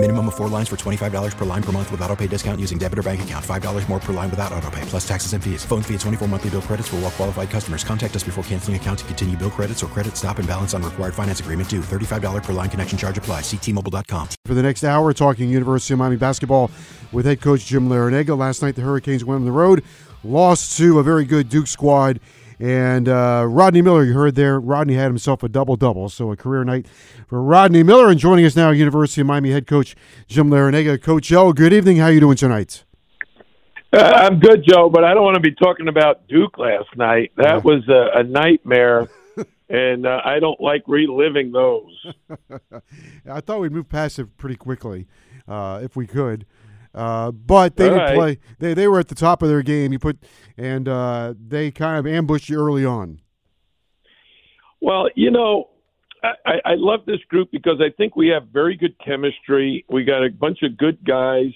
Minimum of four lines for $25 per line per month with auto pay discount using debit or bank account. $5 more per line without auto pay, plus taxes and fees. Phone fee at 24 monthly bill credits for all well qualified customers. Contact us before canceling account to continue bill credits or credit stop and balance on required finance agreement due. $35 per line connection charge apply. Ctmobile.com. For the next hour, talking University of Miami basketball with head coach Jim Larrañaga. Last night, the Hurricanes went on the road, lost to a very good Duke squad. And uh, Rodney Miller, you heard there, Rodney had himself a double double. So a career night for Rodney Miller. And joining us now, University of Miami head coach Jim Larrañaga. Coach L, good evening. How are you doing tonight? Uh, I'm good, Joe, but I don't want to be talking about Duke last night. That was a, a nightmare, and uh, I don't like reliving those. I thought we'd move past it pretty quickly, uh, if we could. Uh, but they All didn't right. play. They they were at the top of their game. You put and uh, they kind of ambushed you early on. Well, you know, I, I- love this group because I think we have very good chemistry. We got a bunch of good guys,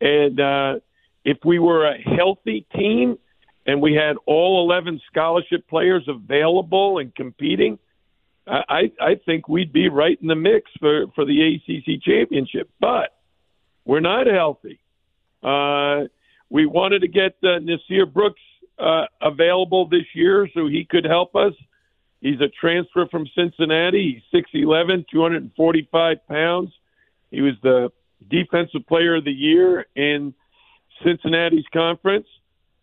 and uh, if we were a healthy team and we had all eleven scholarship players available and competing, I, I I think we'd be right in the mix for for the ACC championship. But we're not healthy. Uh, we wanted to get uh, Nysier Brooks uh, available this year so he could help us. He's a transfer from Cincinnati. He's 6'11", 245 pounds. He was the defensive player of the year in Cincinnati's conference,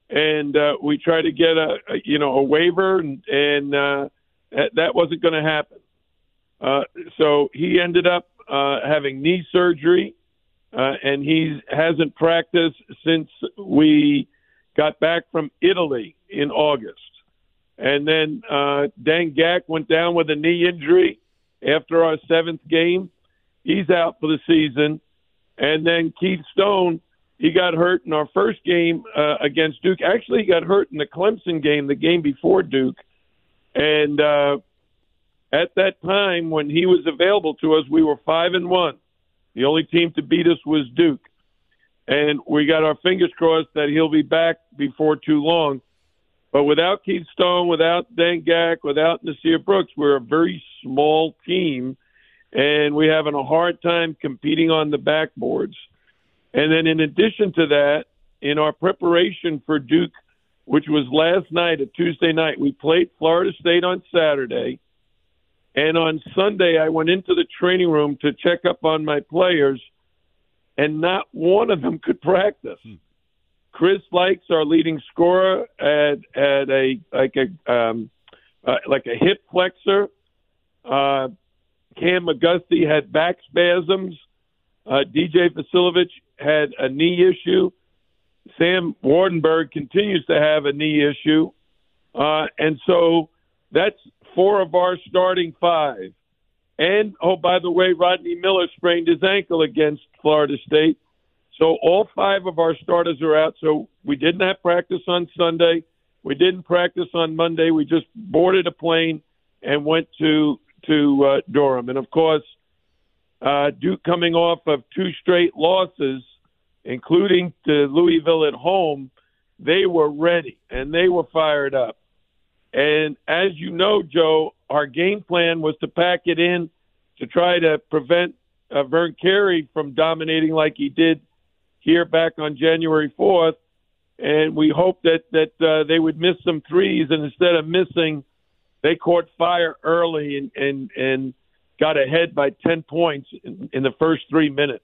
and uh, we tried to get a, a you know a waiver, and, and uh, that, wasn't going to happen. Uh, so he ended up uh, having knee surgery, uh, and he hasn't practiced since we got back from Italy in August. And then uh, Deng Gak went down with a knee injury after our seventh game. He's out for the season. And then Keith Stone, he got hurt in our first game uh, against Duke. Actually, he got hurt in the Clemson game, the game before Duke. And uh, at that time, when he was available to us, we were five and one. The only team to beat us was Duke. And we got our fingers crossed that he'll be back before too long. But without Keith Stone, without Deng Gak, without Nysier Brooks, we're a very small team, and we're having a hard time competing on the backboards. And then, in addition to that, in our preparation for Duke, which was last night, a Tuesday night, we played Florida State on Saturday. And on Sunday, I went into the training room to check up on my players, and not one of them could practice. Chris Lykes, our leading scorer, had had a like a um, uh, like a hip flexor. Uh, Cam McGusty had back spasms. Uh, DJ Vasiljevic had a knee issue. Sam Waardenburg continues to have a knee issue, uh, and so that's four of our starting five. And oh, by the way, Rodney Miller sprained his ankle against Florida State. So all five of our starters are out. So we didn't have practice on Sunday. We didn't practice on Monday. We just boarded a plane and went to to uh, Durham. And of course, uh, Duke coming off of two straight losses, including to Louisville at home, they were ready and they were fired up. And as you know, Joe, our game plan was to pack it in to try to prevent uh, Vern Carey from dominating like he did here back on January 4th. And we hoped that that uh, they would miss some threes, and instead of missing, they caught fire early and and and got ahead by 10 points in, in the first three minutes.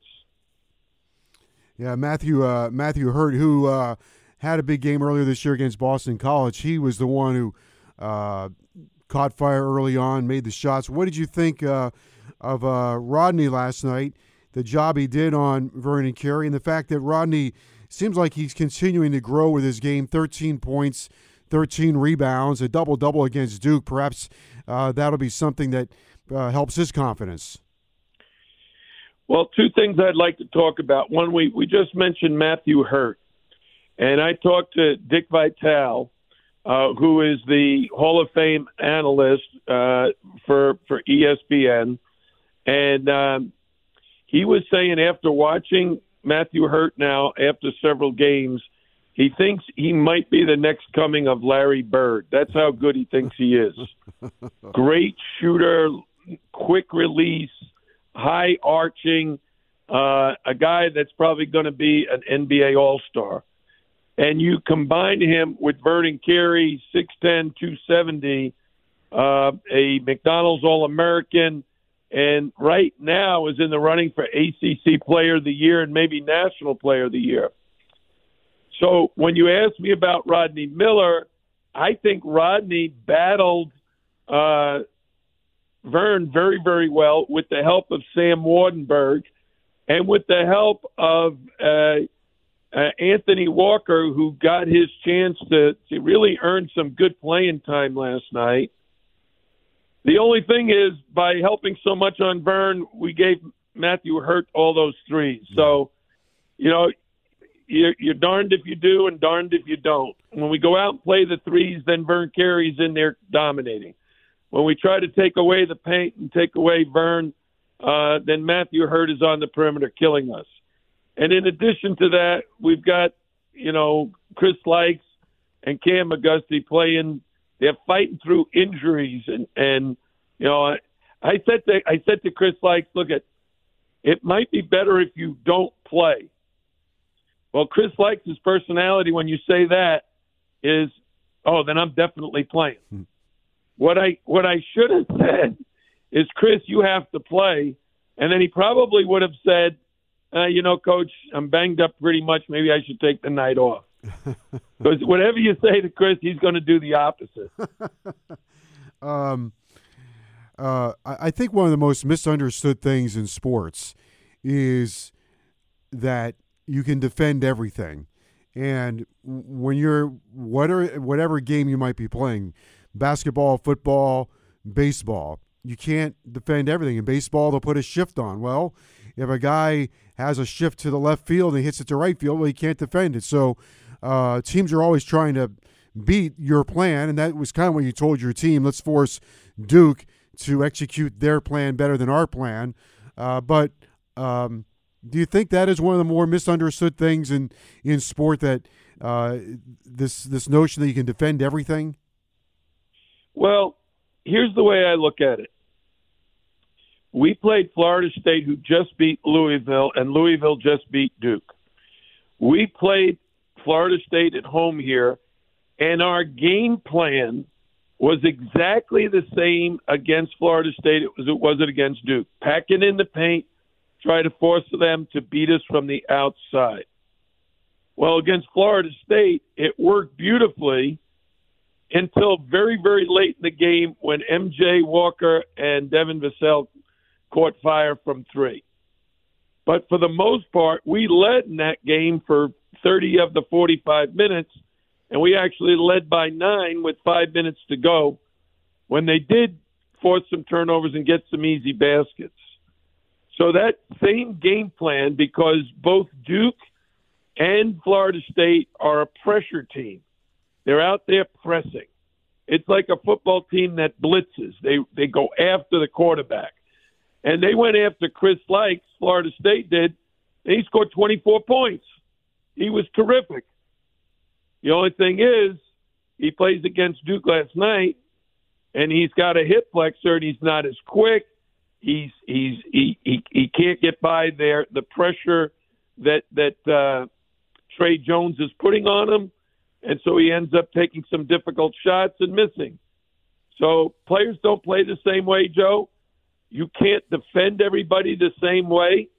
Yeah, Matthew uh, Matthew Hurt, who uh, had a big game earlier this year against Boston College, he was the one who uh, caught fire early on, made the shots. What did you think uh, of uh, Rodney last night? The job he did on Vernon Carey, and the fact that Rodney seems like he's continuing to grow with his game. Thirteen points, thirteen rebounds, a double double against Duke. Perhaps uh, that'll be something that uh, helps his confidence. Well, two things I'd like to talk about. One, we, we just mentioned Matthew Hurt, and I talked to Dick Vitale, uh, who is the Hall of Fame analyst uh, for for ESPN, and um, he was saying after watching Matthew Hurt now after several games, he thinks he might be the next coming of Larry Bird. That's how good he thinks he is. Great shooter, quick release, high arching, uh, a guy that's probably going to be an NBA All Star. And you combine him with Vernon Carey, 6'10, 270, uh, a McDonald's All American, and right now is in the running for ACC Player of the Year and maybe National Player of the Year. So when you ask me about Rodney Miller, I think Rodney battled uh, Vern very, very well with the help of Sam Waardenburg and with the help of uh, uh, Anthony Walker, who got his chance to, to really earn some good playing time last night. The only thing is, by helping so much on Vern, we gave Matthew Hurt all those threes. So, you know, you're, you're darned if you do and darned if you don't. When we go out and play the threes, then Vern Carey's in there dominating. When we try to take away the paint and take away Vern, uh, then Matthew Hurt is on the perimeter killing us. And in addition to that, we've got, you know, Chris Lykes and Cam McGusty playing they're fighting through injuries, and and you know, I, I said to I said to Chris Lykes, look at, it might be better if you don't play. Well, Chris Lykes' his personality when you say that is, oh, then I'm definitely playing. Hmm. What I what I should have said is, Chris, you have to play, and then he probably would have said, uh, you know, Coach, I'm banged up pretty much. Maybe I should take the night off. Because whatever you say to Chris, he's going to do the opposite. um, uh, I think one of the most misunderstood things in sports is that you can defend everything. And when you're whatever whatever game you might be playing, basketball, football, baseball, you can't defend everything. In baseball, they'll put a shift on. Well, if a guy has a shift to the left field and he hits it to right field, well, he can't defend it. So uh, teams are always trying to beat your plan, and that was kind of what you told your team. Let's force Duke to execute their plan better than our plan. Uh, but um, do you think that is one of the more misunderstood things in in sport that uh, this this notion that you can defend everything? Well, here's the way I look at it. We played Florida State, who just beat Louisville, and Louisville just beat Duke. We played Florida State at home here, and our game plan was exactly the same against Florida State as it was it against Duke. Pack it in the paint, try to force them to beat us from the outside. Well, against Florida State, it worked beautifully until very, very late in the game when MJ Walker and Devin Vassell caught fire from three. But for the most part, we led in that game for 30 of the 45 minutes, and we actually led by nine with five minutes to go when they did force some turnovers and get some easy baskets. So that same game plan, because both Duke and Florida State are a pressure team, they're out there pressing. It's like a football team that blitzes. They they go after the quarterback, and they went after Chris Lykes. Florida State did. And he scored 24 points he was terrific. The only thing is, he plays against Duke last night, and he's got a hip flexor, and he's not as quick. He's he's he he, he can't get by there. The pressure that that uh, Tre Jones is putting on him, and so he ends up taking some difficult shots and missing. So players don't play the same way, Joe. You can't defend everybody the same way,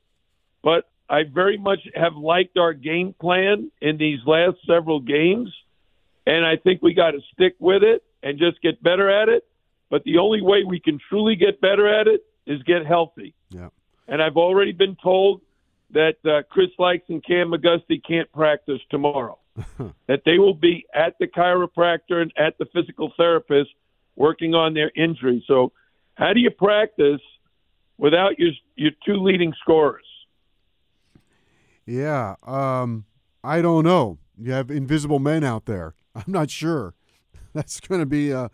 but I very much have liked our game plan in these last several games, and I think we got to stick with it and just get better at it. But the only way we can truly get better at it is get healthy. Yeah. And I've already been told that uh, Chris Lykes and Cam McGusty can't practice tomorrow. that they will be at the chiropractor and at the physical therapist working on their injury. So, how do you practice without your your two leading scorers? Yeah, um, I don't know. You have invisible men out there. I'm not sure. That's going to be a,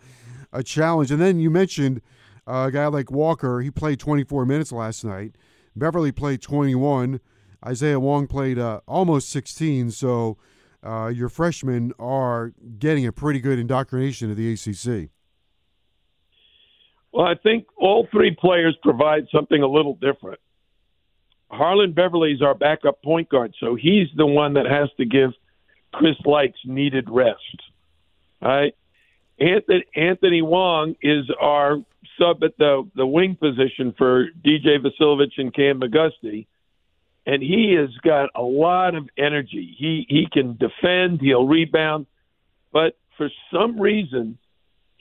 a challenge. And then you mentioned uh, a guy like Walker. He played 24 minutes last night, Beverly played 21. Isaiah Wong played uh, almost 16. So uh, your freshmen are getting a pretty good indoctrination of the ACC. Well, I think all three players provide something a little different. Harlond Beverly is our backup point guard, so he's the one that has to give Chris Lykes needed rest. Right. Anthony, Anthony Wong is our sub at the, the wing position for DJ Vasiljevic and Cam McGusty. And he has got a lot of energy. He he can defend, he'll rebound, but for some reason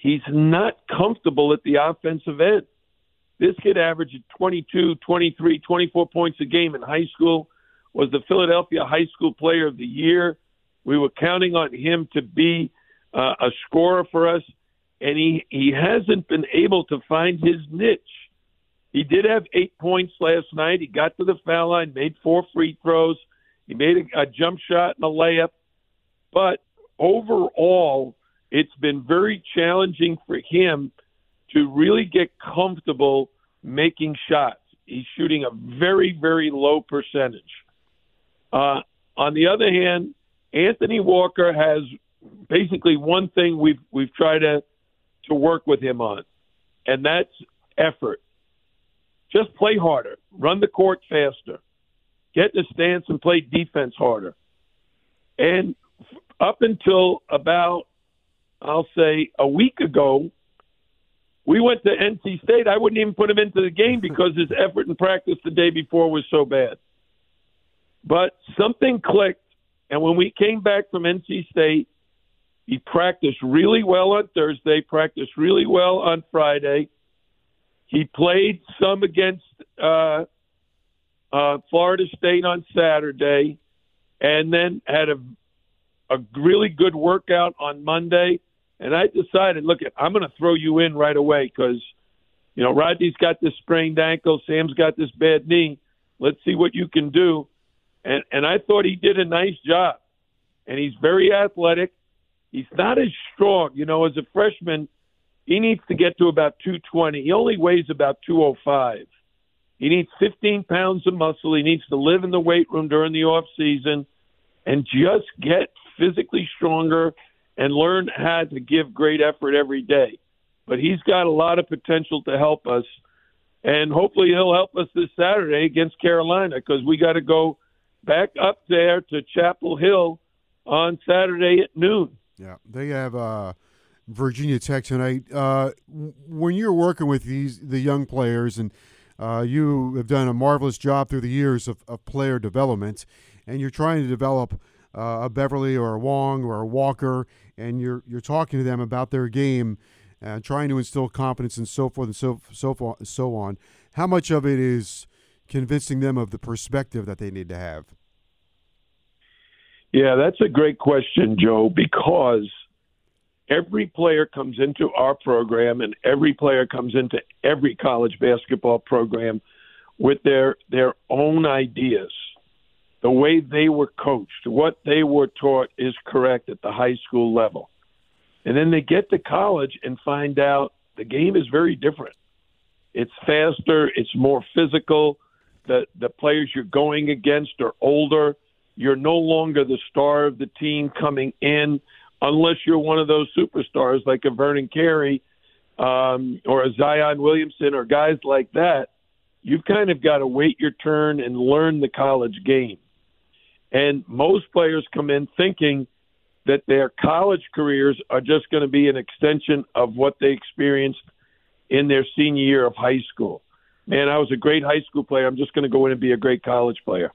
he's not comfortable at the offensive end. This kid averaged 22, 23, 24 points a game in high school, was the Philadelphia High School Player of the Year. We were counting on him to be uh, a scorer for us, and he, he hasn't been able to find his niche. He did have eight points last night. He got to the foul line, made four free throws. He made a, a jump shot and a layup. But overall, it's been very challenging for him to really get comfortable making shots. He's shooting a very, very low percentage. Uh, on the other hand, Anthony Walker has basically one thing we've we've tried to to work with him on, and that's effort. Just play harder, run the court faster, get in the stance and play defense harder. And up until about, I'll say, a week ago, we went to NC State. I wouldn't even put him into the game because his effort in practice the day before was so bad. But something clicked, and when we came back from NC State, he practiced really well on Thursday, practiced really well on Friday. He played some against uh, uh, Florida State on Saturday, and then had a a really good workout on Monday. And I decided, look, I'm going to throw you in right away because, you know, Rodney's got this sprained ankle, Sam's got this bad knee. Let's see what you can do. And and I thought he did a nice job. And he's very athletic. He's not as strong, you know, as a freshman he needs to get to about 220. He only weighs about 205. He needs 15 pounds of muscle. He needs to live in the weight room during the off season and just get physically stronger and learn how to give great effort every day. But he's got a lot of potential to help us, and hopefully he'll help us this Saturday against Carolina because we got to go back up there to Chapel Hill on Saturday at noon. Yeah, they have. Uh Virginia Tech tonight. Uh, when you're working with these the young players, and uh, you have done a marvelous job through the years of, of player development, and you're trying to develop uh, a Beverly or a Wong or a Walker, and you're you're talking to them about their game, uh, trying to instill confidence and so forth and so so forth, so on. How much of it is convincing them of the perspective that they need to have? Yeah, that's a great question, Joe, because every player comes into our program and every player comes into every college basketball program with their their own ideas the way they were coached what they were taught is correct at the high school level. And then they get to college and find out the game is very different. It's faster it's more physical. The the players you're going against are older. You're no longer the star of the team coming in unless you're one of those superstars like a Vernon Carey um, or a Zion Williamson or guys like that, you've kind of got to wait your turn and learn the college game. And most players come in thinking that their college careers are just going to be an extension of what they experienced in their senior year of high school. Man, I was a great high school player. I'm just going to go in and be a great college player.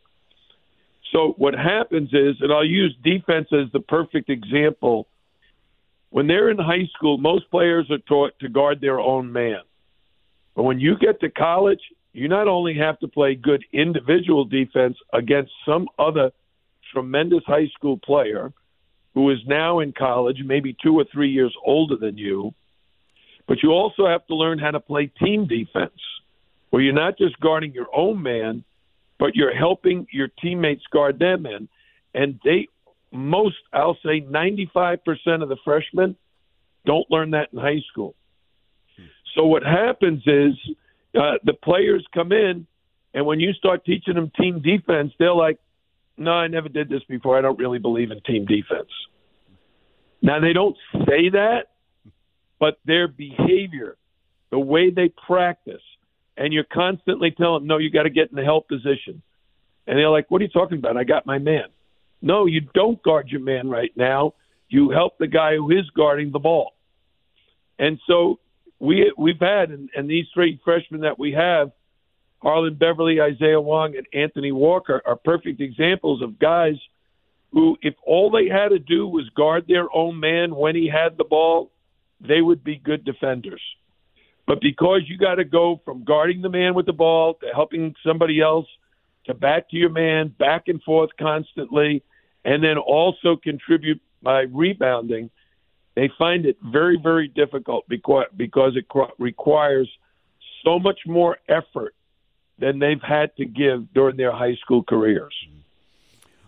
So what happens is, and I'll use defense as the perfect example. When they're in high school, most players are taught to guard their own man. But when you get to college, you not only have to play good individual defense against some other tremendous high school player who is now in college, maybe two or three years older than you, but you also have to learn how to play team defense, where you're not just guarding your own man, but you're helping your teammates guard them in. And they, most, I'll say 95% of the freshmen don't learn that in high school. So what happens is uh, the players come in And when you start teaching them team defense, they're like, no, I never did this before. I don't really believe in team defense. Now, they don't say that, but their behavior, the way they practice, and you're constantly telling them, no, you got to get in the help position. And they're like, what are you talking about? I got my man. No, you don't guard your man right now. You help the guy who is guarding the ball. And so we we've had and, and these three freshmen that we have, Harlond Beverly, Isaiah Wong, and Anthony Walker are perfect examples of guys who, if all they had to do was guard their own man when he had the ball, they would be good defenders. But because you got to go from guarding the man with the ball to helping somebody else to back to your man, back and forth constantly, and then also contribute by rebounding, they find it very, very difficult because because it requires so much more effort than they've had to give during their high school careers.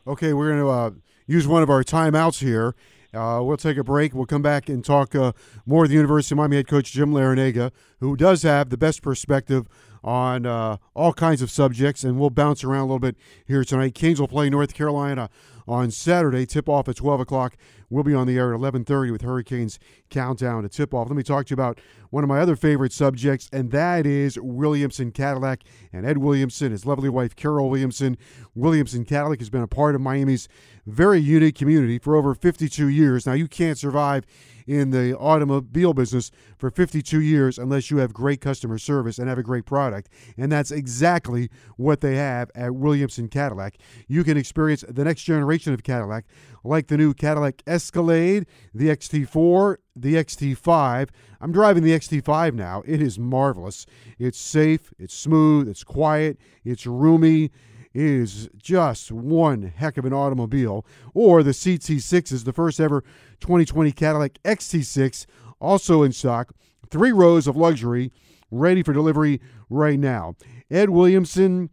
Okay, we're going to uh, use one of our timeouts here. Uh, we'll take a break. We'll come back and talk uh, more with the University of Miami head coach Jim Larrañaga, who does have the best perspective on uh, all kinds of subjects, and we'll bounce around a little bit here tonight. Kings will play North Carolina on Saturday. Tip off at 12 o'clock. We'll be on the air at 11:30 with Hurricanes countdown to tip off. Let me talk to you about one of my other favorite subjects, and that is Williamson Cadillac and Ed Williamson, his lovely wife Carol Williamson. Williamson Cadillac has been a part of Miami's very unique community for over 52 years. Now you can't survive in the automobile business for 52 years unless you have great customer service and have a great product. And that's exactly what they have at Williamson Cadillac. You can experience the next generation of Cadillac, like the new Cadillac Escalade, the XT4, the XT5. I'm driving the XT5 now. It is marvelous. It's safe, it's smooth, it's quiet, it's roomy is just one heck of an automobile. Or the CT6 is the first ever 2020 Cadillac XT6, also in stock. Three rows of luxury ready for delivery right now. Ed Williamson,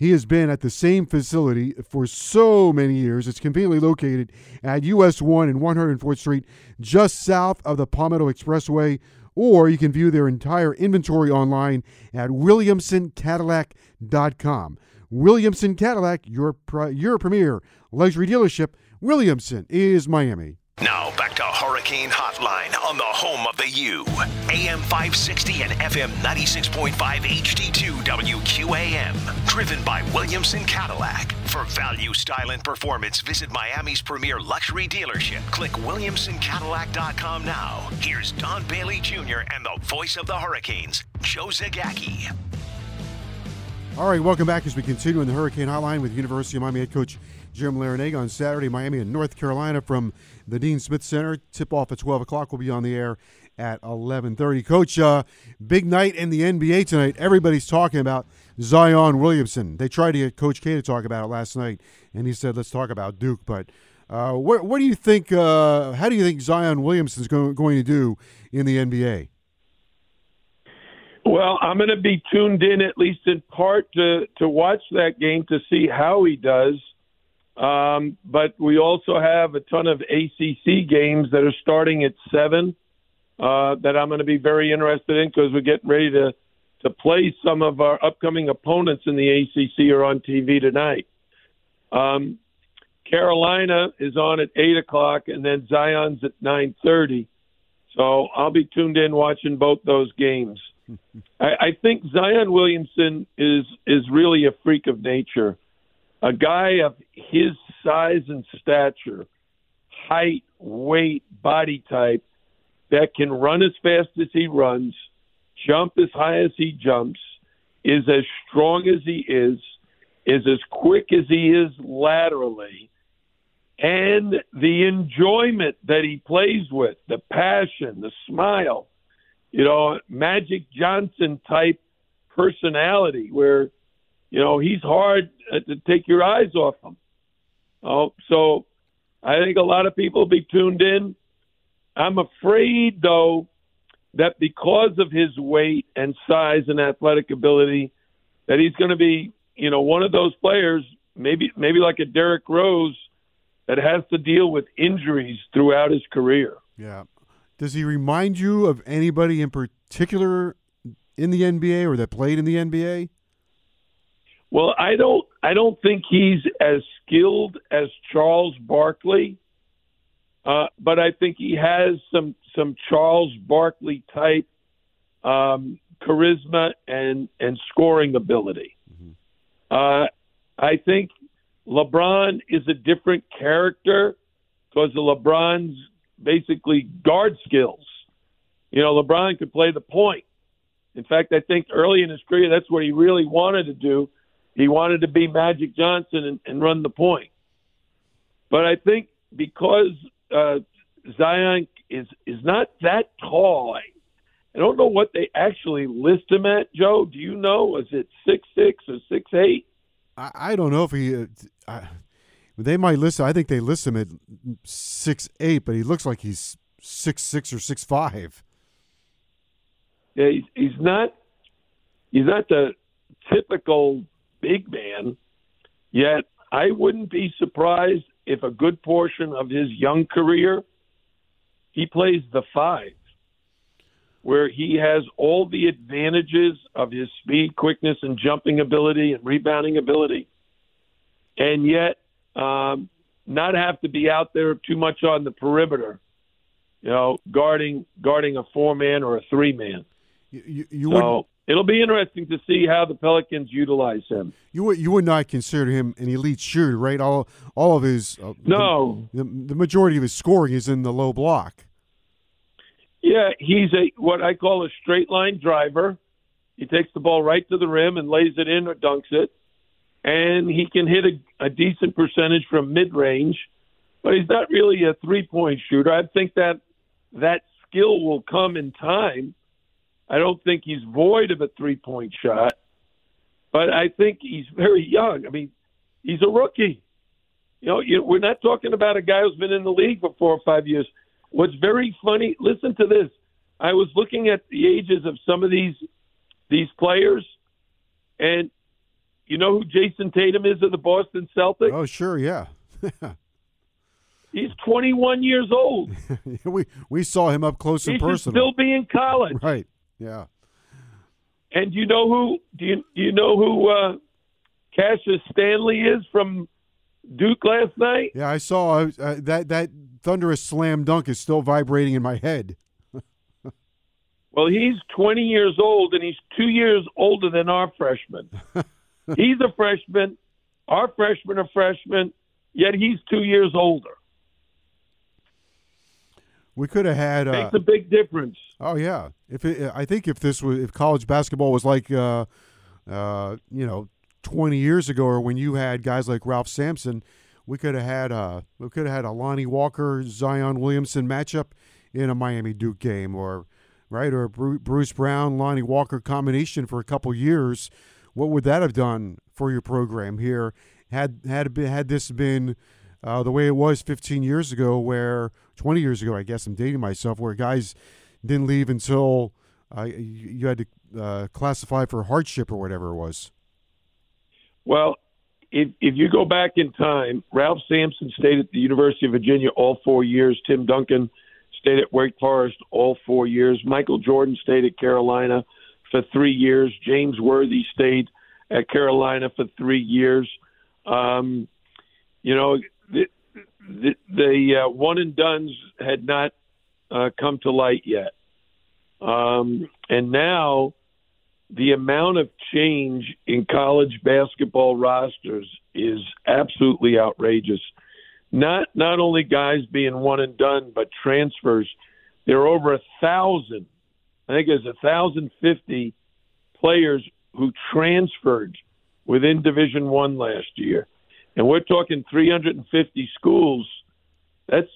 he has been at the same facility for so many years. It's conveniently located at US 1 and 104th Street, just south of the Palmetto Expressway. Or you can view their entire inventory online at WilliamsonCadillac.com. Williamson Cadillac, your, your premier luxury dealership. Williamson is Miami. Now back to Hurricane Hotline on the home of the U. AM 560 and FM 96.5 HD2 WQAM. Driven by Williamson Cadillac. For value, style, and performance, visit Miami's premier luxury dealership. Click WilliamsonCadillac.com now. Here's Don Bailey Jr. and the voice of the Hurricanes, Joe Zagacki. All right, welcome back as we continue in the Hurricane Hotline with University of Miami head coach Jim Larrañaga on Saturday, Miami and North Carolina from the Dean Smith Center. Tip off at 12 o'clock. We'll be on the air at 11:30. Coach, uh, big night in the NBA tonight. Everybody's talking about Zion Williamson. They tried to get Coach K to talk about it last night, and he said, "Let's talk about Duke." But uh, what, what do you think? Uh, how do you think Zion Williamson is going, going to do in the NBA? Well, I'm going to be tuned in at least in part to to watch that game to see how he does. Um, but we also have a ton of ACC games that are starting at seven uh, that I'm going to be very interested in because we're getting ready to to play some of our upcoming opponents in the ACC are on TV tonight. Um, Carolina is on at eight o'clock, and then Zion's at nine thirty. So I'll be tuned in watching both those games. I, I think Zion Williamson is is really a freak of nature. A guy of his size and stature, height, weight, body type, that can run as fast as he runs, jump as high as he jumps, is as strong as he is, is as quick as he is laterally, and the enjoyment that he plays with, the passion, the smile, you know, Magic Johnson type personality where, you know, he's hard uh, to take your eyes off him. Oh, so I think a lot of people will be tuned in. I'm afraid, though, that because of his weight and size and athletic ability, that he's going to be, you know, one of those players, maybe maybe like a Derrick Rose, that has to deal with injuries throughout his career. Yeah, does he remind you of anybody in particular in the NBA or that played in the NBA? Well, I don't. I don't think he's as skilled as Charles Barkley, uh, but I think he has some some Charles Barkley type um, charisma and and scoring ability. Mm-hmm. Uh, I think LeBron is a different character because of LeBron's basically guard skills. You know, LeBron could play the point. In fact, I think early in his career, that's what he really wanted to do. He wanted to be Magic Johnson and, and run the point. But I think because uh, Zion is is not that tall, I, I don't know what they actually list him at. Joe, do you know? Is it six six or six eight? I, I don't know if he. Uh, I, they might list. I think they list him at six eight, but he looks like he's six six or six five. Yeah, he's, he's not. He's not the typical big man. Yet I wouldn't be surprised if a good portion of his young career he plays the five, where he has all the advantages of his speed, quickness, and jumping ability and rebounding ability, and yet um, not have to be out there too much on the perimeter, you know, guarding guarding a four man or a three man. You, you, you so it'll be interesting to see how the Pelicans utilize him. You would you would not consider him an elite shooter, right? All all of his uh, no, the, the, majority of his scoring is in the low block. Yeah, he's a what I call a straight line driver. He takes the ball right to the rim and lays it in or dunks it and he can hit a, a decent percentage from mid range, but he's not really a three point shooter. I think that that skill will come in time. I don't think he's void of a three point shot, but I think he's very young. I mean, he's a rookie. You know, you, we're not talking about a guy who's been in the league for four or five years. What's very funny, listen to this. I was looking at the ages of some of these these players, and you know who Jayson Tatum is of the Boston Celtics? Oh, sure, yeah. He's 21 years old. we we saw him up close he and personal. still be in college. Right. Yeah. And you know who? Do you do you know who uh, Cassius Stanley is from Duke last night? Yeah, I saw uh, that that thunderous slam dunk is still vibrating in my head. well, he's 20 years old, and he's two years older than our freshman. He's a freshman. Our freshmen are freshmen, yet he's two years older. We could have had uh, makes a big difference. Oh yeah, if it, I think if this was if college basketball was like uh, uh, you know twenty years ago, or when you had guys like Ralph Sampson, we could have had uh we could have had a Lonnie Walker Zion Williamson matchup in a Miami Duke game, or right, or Bruce Brown Lonnie Walker combination for a couple years what would that have done for your program here? Had had been, had this been uh, the way it was 15 years ago, where 20 years ago, I guess I'm dating myself, where guys didn't leave until uh, you had to uh, classify for hardship or whatever it was. Well, if if you go back in time, Ralph Sampson stayed at the University of Virginia all four years. Tim Duncan stayed at Wake Forest all four years. Michael Jordan stayed at Carolina for three years. James Worthy stayed at Carolina for three years. Um, you know, the, the, the uh, one and duns had not uh, come to light yet. Um, and now the amount of change in college basketball rosters is absolutely outrageous. Not not only guys being one and done, but transfers. There are over a thousand I think there's 1,050 players who transferred within Division One last year, and we're talking 350 schools. That's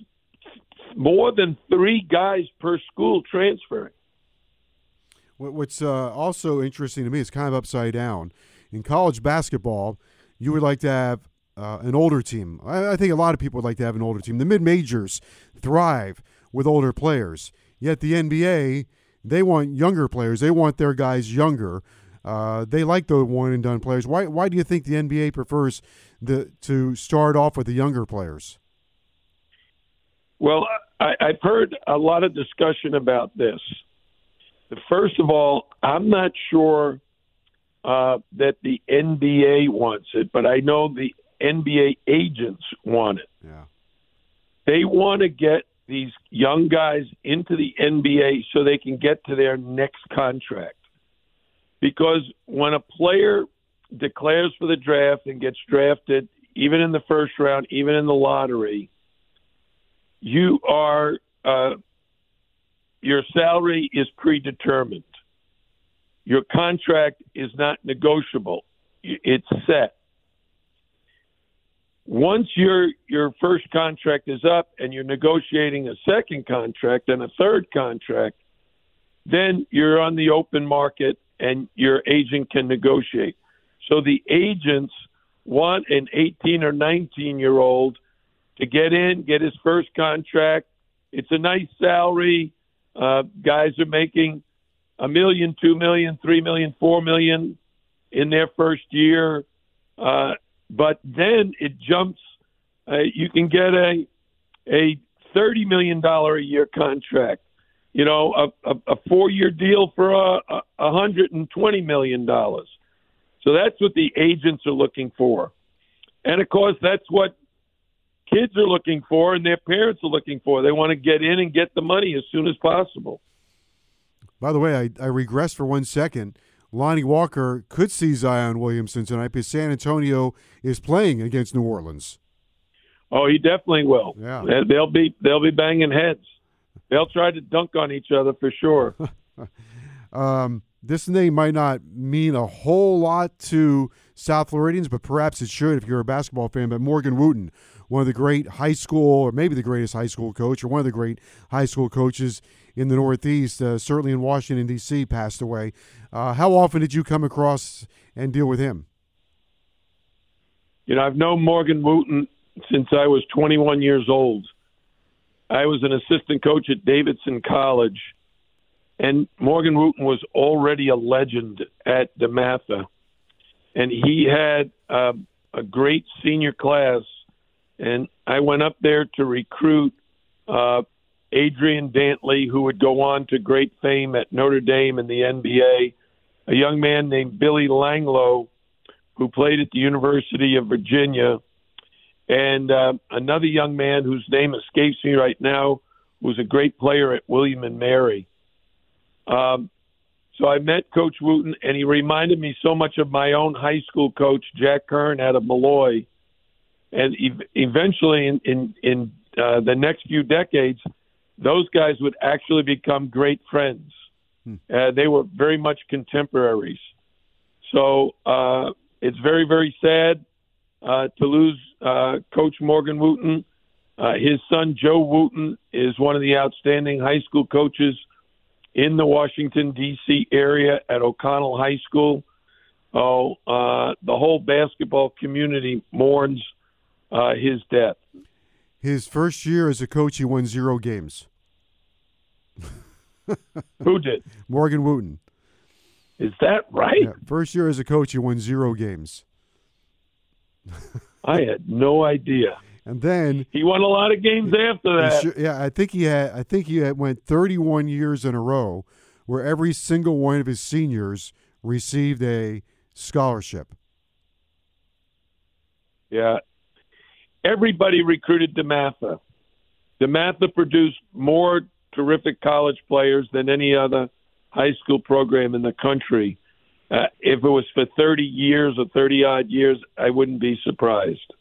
more than three guys per school transferring. What's uh, also interesting to me is kind of upside down. In college basketball, you would like to have uh, an older team. I, I, think a lot of people would like to have an older team. The mid majors thrive with older players. Yet the NBA they want younger players. They want their guys younger. Uh, they like the one and done players. Why? Why do you think the NBA prefers the to start off with the younger players? Well, I, I've heard a lot of discussion about this. First of all, I'm not sure uh, that the NBA wants it, but I know the NBA agents want it. Yeah. They want to get these young guys into the NBA so they can get to their next contract. Because when a player declares for the draft and gets drafted, even in the first round, even in the lottery, you are uh, your salary is predetermined. Your contract is not negotiable. It's set. Once your your first contract is up and you're negotiating a second contract and a third contract, then you're on the open market and your agent can negotiate. So the agents want an 18 or 19 year old to get in, get his first contract. It's a nice salary. Uh, guys are making a million, two million, three million, four million in their first year. Uh, but then it jumps. Uh, you can get a a thirty million dollar a year contract. You know, a, a, a four year deal for a, a hundred and twenty million dollars. So that's what the agents are looking for, and of course that's what kids are looking for and their parents are looking for. They want to get in and get the money as soon as possible. By the way, I, I regress for one second. Lonnie Walker could see Zion Williamson tonight because San Antonio is playing against New Orleans. Oh, he definitely will. Yeah. They'll be they'll be banging heads. They'll try to dunk on each other for sure. um, this name might not mean a whole lot to South Floridians, but perhaps it should if you're a basketball fan. But Morgan Wootten, one of the great high school, or maybe the greatest high school coach, or one of the great high school coaches in the Northeast, uh, certainly in Washington, D.C., passed away. Uh, how often did you come across and deal with him? You know, I've known Morgan Wootten since I was 21 years old. I was an assistant coach at Davidson College, and Morgan Wootten was already a legend at DeMatha. And he had uh, a great senior class, and I went up there to recruit uh, Adrian Dantley, who would go on to great fame at Notre Dame in the NBA, a young man named Billy Langloh, who played at the University of Virginia, and uh, another young man whose name escapes me right now, who's a great player at William and Mary. Um, so I met Coach Wootten, and he reminded me so much of my own high school coach, Jack Kern, out of Molloy. And ev- eventually, in in, in uh, the next few decades, those guys would actually become great friends. Hmm. Uh, they were very much contemporaries. So uh, it's very, very sad uh, to lose uh, Coach Morgan Wootten. Uh, his son, Joe Wootten, is one of the outstanding high school coaches in the Washington, D.C. area at O'Connell High School. Oh, uh, the whole basketball community mourns uh, his death. His first year as a coach, he won zero games. Who did? Morgan Wootten. Is that right? Yeah, first year as a coach, he won zero games. I had no idea. And then he won a lot of games after that. yeah, I think he had. I think he had went 31 years in a row, where every single one of his seniors received a scholarship. Yeah, everybody recruited DeMatha. DeMatha produced more terrific college players than any other high school program in the country. Uh, if it was for 30 years or 30 odd years, I wouldn't be surprised.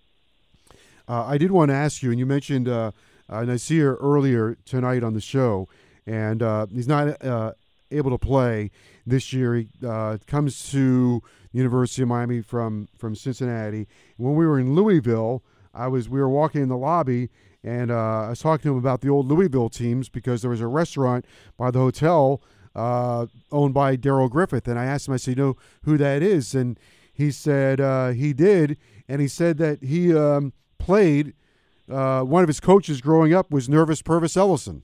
Uh, I did want to ask you, and you mentioned uh, Nysier earlier tonight on the show, and uh, he's not uh, able to play this year. He uh, comes to the University of Miami from from Cincinnati. When we were in Louisville, I was we were walking in the lobby, and uh, I was talking to him about the old Louisville teams because there was a restaurant by the hotel uh, owned by Darrell Griffith. And I asked him, I said, you know who that is? And he said uh, he did. And he said that he um, played, uh, one of his coaches growing up was Nervous Pervis Ellison.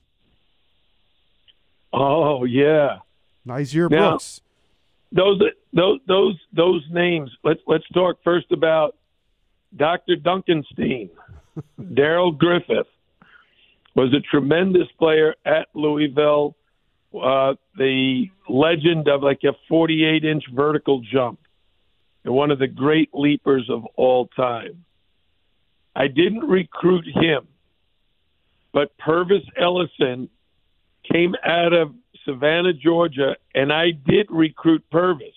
Oh, yeah. Nysier now, Brooks. Those, those, those, those names. Let's, let's talk first about Dr. Dunkenstein. Darrell Griffith was a tremendous player at Louisville. Uh, the legend of like a 48 inch vertical jump. and one of the great leapers of all time. I didn't recruit him, but Pervis Ellison came out of Savannah, Georgia, and I did recruit Pervis.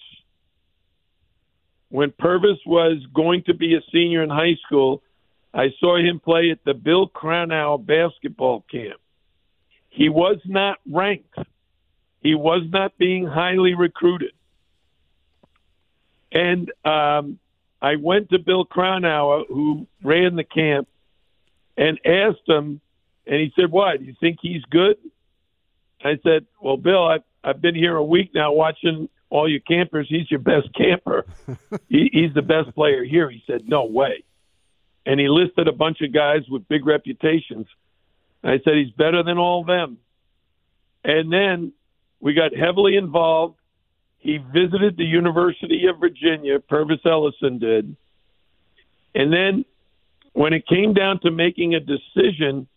When Pervis was going to be a senior in high school, I saw him play at the Bill Cronauer basketball camp. He was not ranked. He was not being highly recruited. And um, I went to Bill Cronauer, who ran the camp, and asked him, and he said, "Why? Do you think he's good?" I said, "Well, Bill, I've I've been here a week now watching all your campers. He's your best camper. he, he's the best player here." He said, "No way," and he listed a bunch of guys with big reputations. And I said, "He's better than all of them." And then we got heavily involved. He visited the University of Virginia. Pervis Ellison did, and then when it came down to making a decision,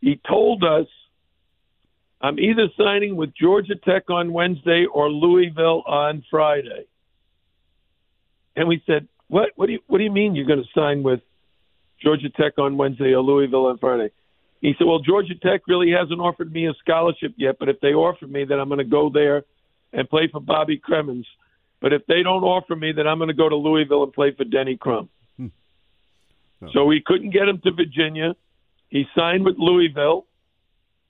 he told us I'm either signing with Georgia Tech on Wednesday or Louisville on Friday. And we said, "What? What do you What do you mean you're going to sign with Georgia Tech on Wednesday or Louisville on Friday?" He said, "Well, Georgia Tech really hasn't offered me a scholarship yet, but if they offer me, then I'm going to go there and play for Bobby Cremins. But if they don't offer me, then I'm going to go to Louisville and play for Denny Crum." Hmm. So we couldn't get him to Virginia. He signed with Louisville,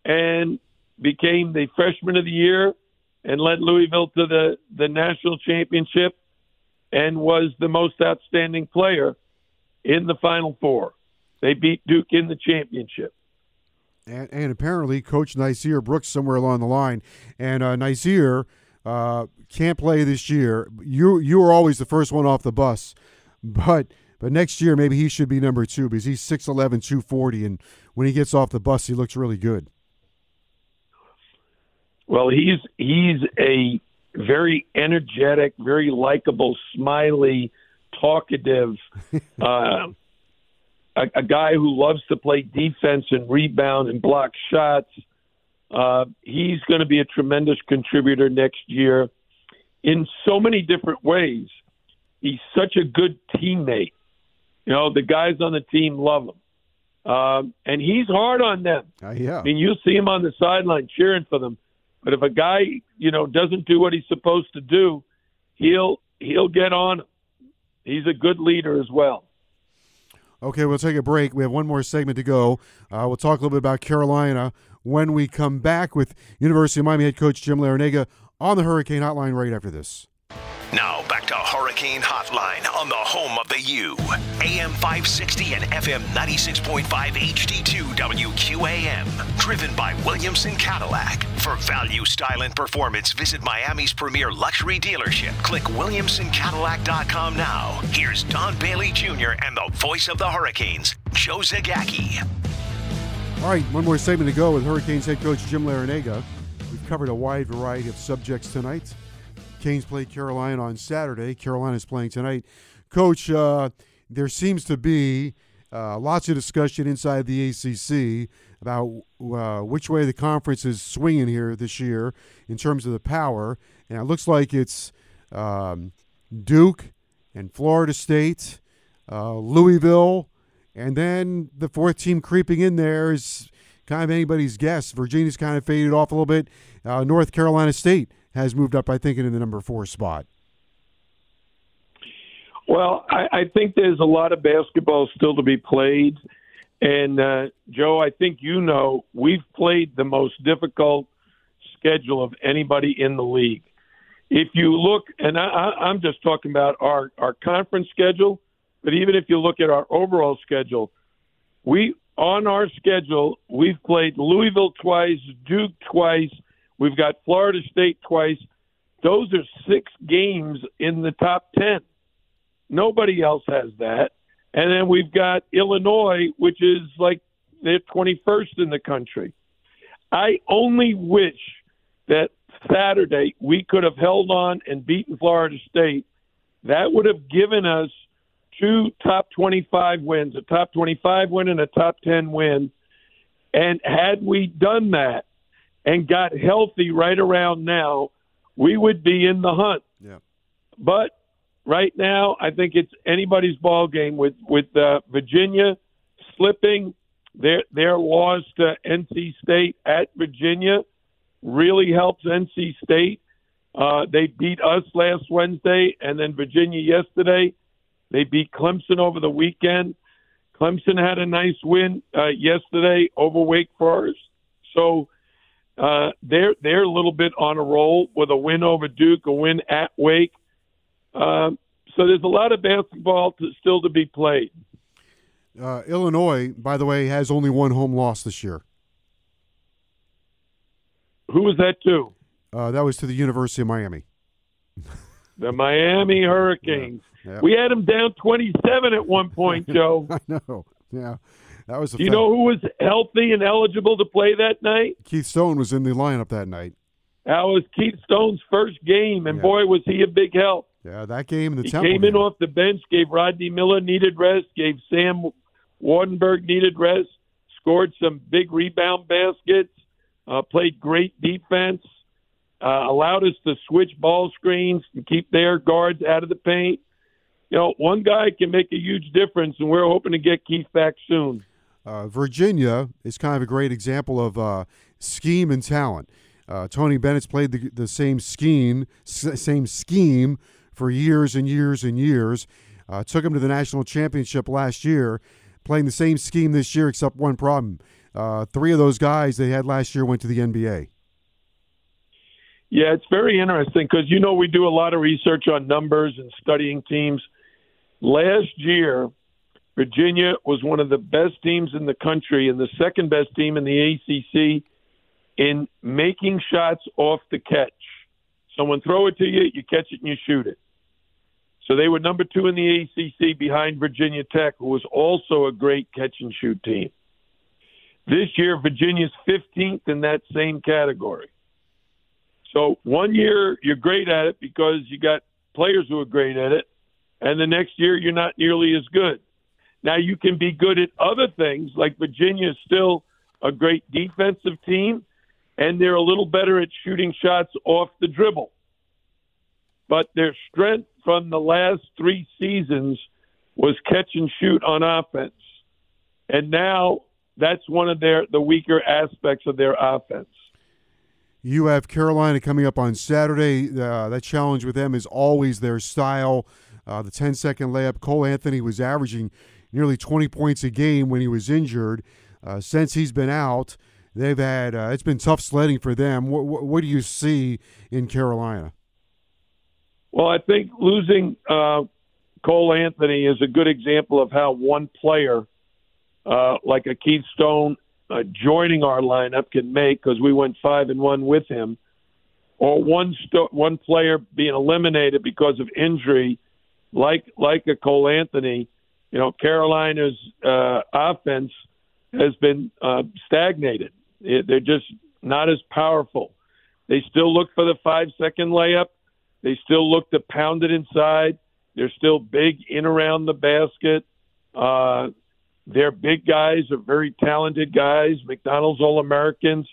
and became the freshman of the year and led Louisville to the, the national championship and was the most outstanding player in the Final Four. They beat Duke in the championship. And, and apparently, Coach Nysier Brooks somewhere along the line. And uh, uh, can't play this year. You you were always the first one off the bus, but but next year maybe he should be number two because he's 6'11", 240, and when he gets off the bus, he looks really good. Well, he's he's a very energetic, very likable, smiley, talkative, uh, a, a guy who loves to play defense and rebound and block shots. Uh, he's going to be a tremendous contributor next year in so many different ways. He's such a good teammate. You know, the guys on the team love him. Um, and he's hard on them. Uh, yeah. I mean, you see him on the sideline cheering for them. But if a guy, you know, doesn't do what he's supposed to do, he'll he'll get on. He's a good leader as well. Okay, we'll take a break. We have one more segment to go. Uh, we'll talk a little bit about Carolina when we come back with University of Miami head coach Jim Larrañaga on the Hurricane Hotline right after this. Now back to Hurricane Hotline on the home of the U. AM 560 and FM 96.5 HD2 WQAM. Driven by Williamson Cadillac. For value, style, and performance, visit Miami's premier luxury dealership. Click WilliamsonCadillac.com now. Here's Don Bailey Jr. and the voice of the Hurricanes, Joe Zagacki. All right, one more segment to go with Hurricanes head coach Jim Larrañaga. We've covered a wide variety of subjects tonight. Canes play Carolina on Saturday. Carolina's playing tonight. Coach, uh, there seems to be uh, lots of discussion inside the ACC about uh, which way the conference is swinging here this year in terms of the power. And it looks like it's um, Duke and Florida State, uh, Louisville, and then the fourth team creeping in there is kind of anybody's guess. Virginia's kind of faded off a little bit. Uh, North Carolina State has moved up, I think, into the number four spot. Well, I, I think there's a lot of basketball still to be played. And, uh, Joe, I think you know we've played the most difficult schedule of anybody in the league. If you look, and I, I'm just talking about our, our conference schedule, but even if you look at our overall schedule, we on our schedule we've played Louisville twice, Duke twice, We've got Florida State twice. Those are six games in the top 10. Nobody else has that. And then we've got Illinois, which is like they're 21st in the country. I only wish that Saturday we could have held on and beaten Florida State. That would have given us two top 25 wins, a top 25 win and a top 10 win. And had we done that, and got healthy right around now, we would be in the hunt. Yeah. But right now, I think it's anybody's ball game with with uh, Virginia slipping. Their their loss to NC State at Virginia really helps NC State. Uh, they beat us last Wednesday, and then Virginia yesterday. They beat Clemson over the weekend. Clemson had a nice win uh, yesterday over Wake Forest, so uh, they're they're a little bit on a roll with a win over Duke, a win at Wake. Um, so there's a lot of basketball to, still to be played. Uh, Illinois, by the way, has only one home loss this year. Who was that to? Uh, that was to the University of Miami. The Miami Hurricanes. Yeah, yeah. We had them down 27 at one point, Joe. I know. Yeah, that was. You know who was healthy and eligible to play that night? Keith Stone was in the lineup that night. That was Keith Stone's first game, and Yeah. boy, was he a big help. Yeah, that game the He Temple came in off the bench, gave Rodney Miller needed rest, gave Sam Waardenburg needed rest, scored some big rebound baskets, uh, played great defense, uh, allowed us to switch ball screens and keep their guards out of the paint. You know, one guy can make a huge difference, and we're hoping to get Keith back soon. Uh, Virginia is kind of a great example of uh, scheme and talent. Uh, Tony Bennett's played the, the same scheme, s- same scheme for years and years and years. Uh, took him to the national championship last year, playing the same scheme this year, except one problem. Uh, three of those guys they had last year went to the NBA. Yeah, it's very interesting because you know we do a lot of research on numbers and studying teams. Last year, Virginia was one of the best teams in the country and the second best team in the ACC in making shots off the catch. Someone throw it to you, you catch it and you shoot it. So they were number two in the ACC behind Virginia Tech, who was also a great catch and shoot team. This year, Virginia's 15th in that same category. So one year you're great at it because you got players who are great at it, and the next year you're not nearly as good. Now you can be good at other things, like Virginia is still a great defensive team, and they're a little better at shooting shots off the dribble. But their strength from the last three seasons was catch and shoot on offense, and now that's one of their the weaker aspects of their offense. You have Carolina coming up on Saturday. Uh, that challenge with them is always their style. Uh, the 10 second layup. Cole Anthony was averaging nearly 20 points a game when he was injured. Uh, since he's been out, they've had uh, it's been tough sledding for them. What, what, what do you see in Carolina? Well, I think losing uh, Cole Anthony is a good example of how one player, uh, like a Keith Stone, uh, joining our lineup can make because we went five and one with him, or one sto- one player being eliminated because of injury, like like a Cole Anthony. You know, Carolina's uh, offense has been uh, stagnated. It, they're just not as powerful. They still look for the five second layup. They still look to pound it inside. They're still big in around the basket. Uh, they're big guys, are very talented guys, McDonald's All Americans,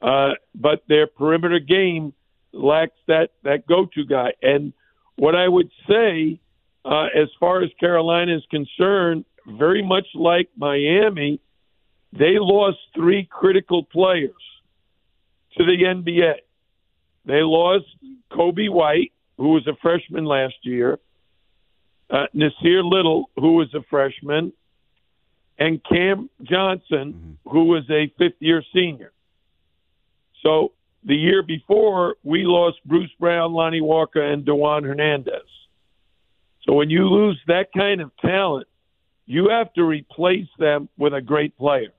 uh, but their perimeter game lacks that that go to guy. And what I would say, uh, as far as Carolina is concerned, very much like Miami, they lost three critical players to the NBA. They lost Coby White, who was a freshman last year, uh, Nassir Little, who was a freshman, and Cam Johnson, who was a fifth year senior. So the year before, we lost Bruce Brown, Lonnie Walker, and Dewan Hernandez. So when you lose that kind of talent, you have to replace them with a great player.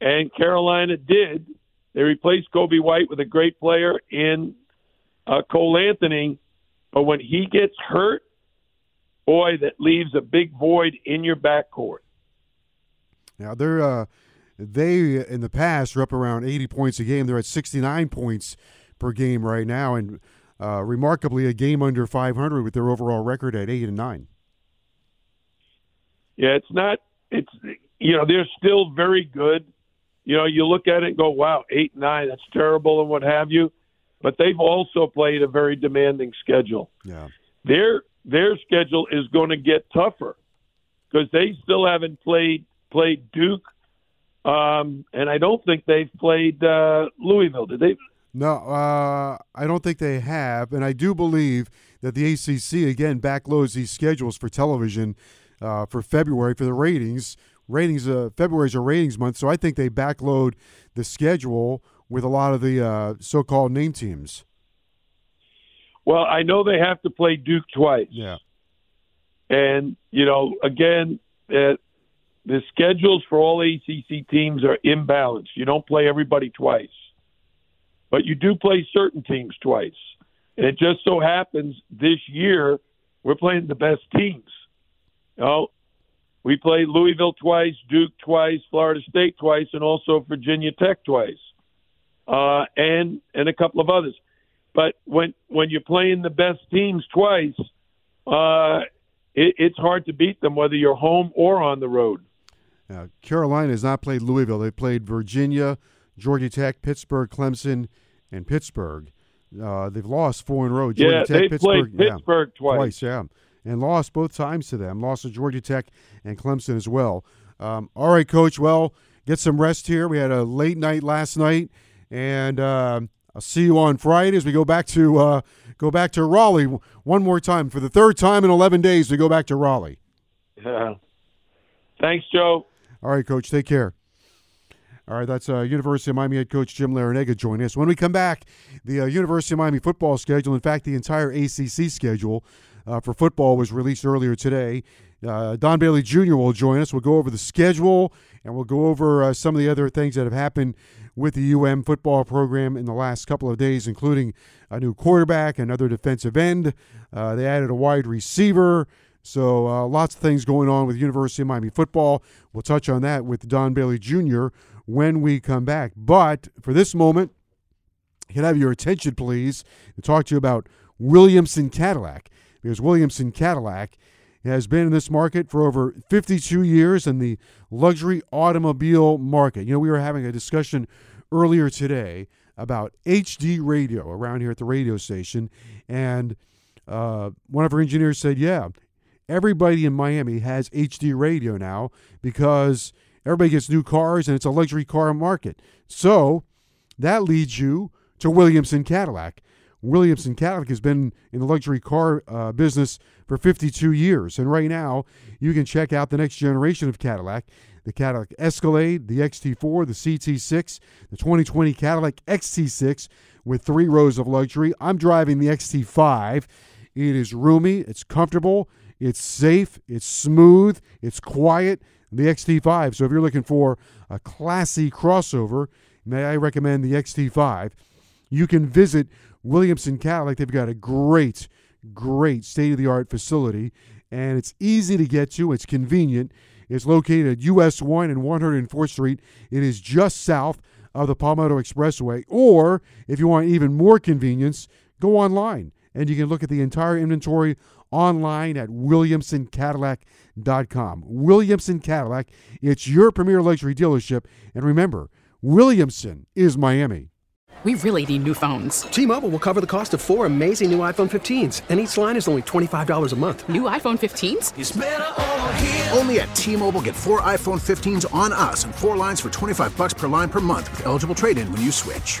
And Carolina did. They replaced Coby White with a great player in uh, Cole Anthony. But when he gets hurt, boy, that leaves a big void in your backcourt. Now they're uh, they in the past were up around 80 points a game. They're at 69 points per game right now, and uh, remarkably a game under 500 with their overall record at eight and nine. Yeah, it's not. It's you know they're still very good. You know, you look at it and go, "Wow, eight nine, that's terrible," and what have you. But they've also played a very demanding schedule. Yeah. Their their schedule is going to get tougher because they still haven't played played Duke, um, and I don't think they've played uh, Louisville. Did they? No, uh, I don't think they have, and I do believe that the ACC again backloads these schedules for television uh, for February for the ratings. Ratings uh, February is a ratings month, so I think they backload the schedule with a lot of the uh, so-called name teams. Well, I know they have to play Duke twice. Yeah. And, you know, again, uh, the schedules for all ACC teams are imbalanced. You don't play everybody twice, but you do play certain teams twice. And it just so happens this year we're playing the best teams. You know, we played Louisville twice, Duke twice, Florida State twice, and also Virginia Tech twice, uh, and and a couple of others. But when when you're playing the best teams twice, uh, it, it's hard to beat them whether you're home or on the road. Now, Carolina has not played Louisville. They played Virginia, Georgia Tech, Pittsburgh, Clemson, and Pittsburgh. Uh, they've lost four in a row. Georgia yeah, Tech, they Pittsburgh, played Pittsburgh yeah, twice. Twice, yeah, and lost both times to them. Lost to Georgia Tech and Clemson as well. Um, all right, Coach. Well, get some rest here. We had a late night last night, and uh, I'll see you on Friday as we go back to uh, go back to Raleigh one more time for the third time in 11 days. We go back to Raleigh. Yeah. Thanks, Joe. All right, Coach. Take care. All right, that's uh, University of Miami head coach Jim Larrañaga joining us. When we come back, the uh, University of Miami football schedule, in fact, the entire ACC schedule uh, for football was released earlier today. Uh, Don Bailey Jr. will join us. We'll go over the schedule and we'll go over uh, some of the other things that have happened with the UM football program in the last couple of days, including a new quarterback, another defensive end. Uh, they added a wide receiver. So lots of things going on with University of Miami football. We'll touch on that with Don Bailey Jr. when we come back. But for this moment, can I have your attention, please, to talk to you about Williamson Cadillac. Because Williamson Cadillac has been in this market for over 52 years in the luxury automobile market. You know, we were having a discussion earlier today about HD radio around here at the radio station, and uh, one of our engineers said, Yeah, everybody in Miami has HD radio now because everybody gets new cars and it's a luxury car market. So that leads you to Williamson Cadillac. Williamson Cadillac has been in the luxury car uh, business for 52 years. And right now, you can check out the next generation of Cadillac the Cadillac Escalade, the XT4, the CT6, the 2020 Cadillac XT6 with three rows of luxury. I'm driving the XT5. It is roomy, it's comfortable, it's safe, it's smooth, it's quiet. The XT5. So if you're looking for a classy crossover, may I recommend the XT5? You can visit Williamson Cadillac. They've got a great, great state of the art facility, and it's easy to get to. It's convenient. It's located at US 1 and 104th Street. It is just south of the Palmetto Expressway. Or if you want even more convenience, go online and you can look at the entire inventory online at williamsoncadillac.com. Williamson Cadillac, it's your premier luxury dealership. And remember, Williamson is Miami. We really need new phones. T-Mobile will cover the cost of four amazing new iPhone 15s, and each line is only $25 a month. New iPhone 15s? Only at T-Mobile get four iPhone 15s on us and four lines for 25 bucks per line per month with eligible trade-in when you switch.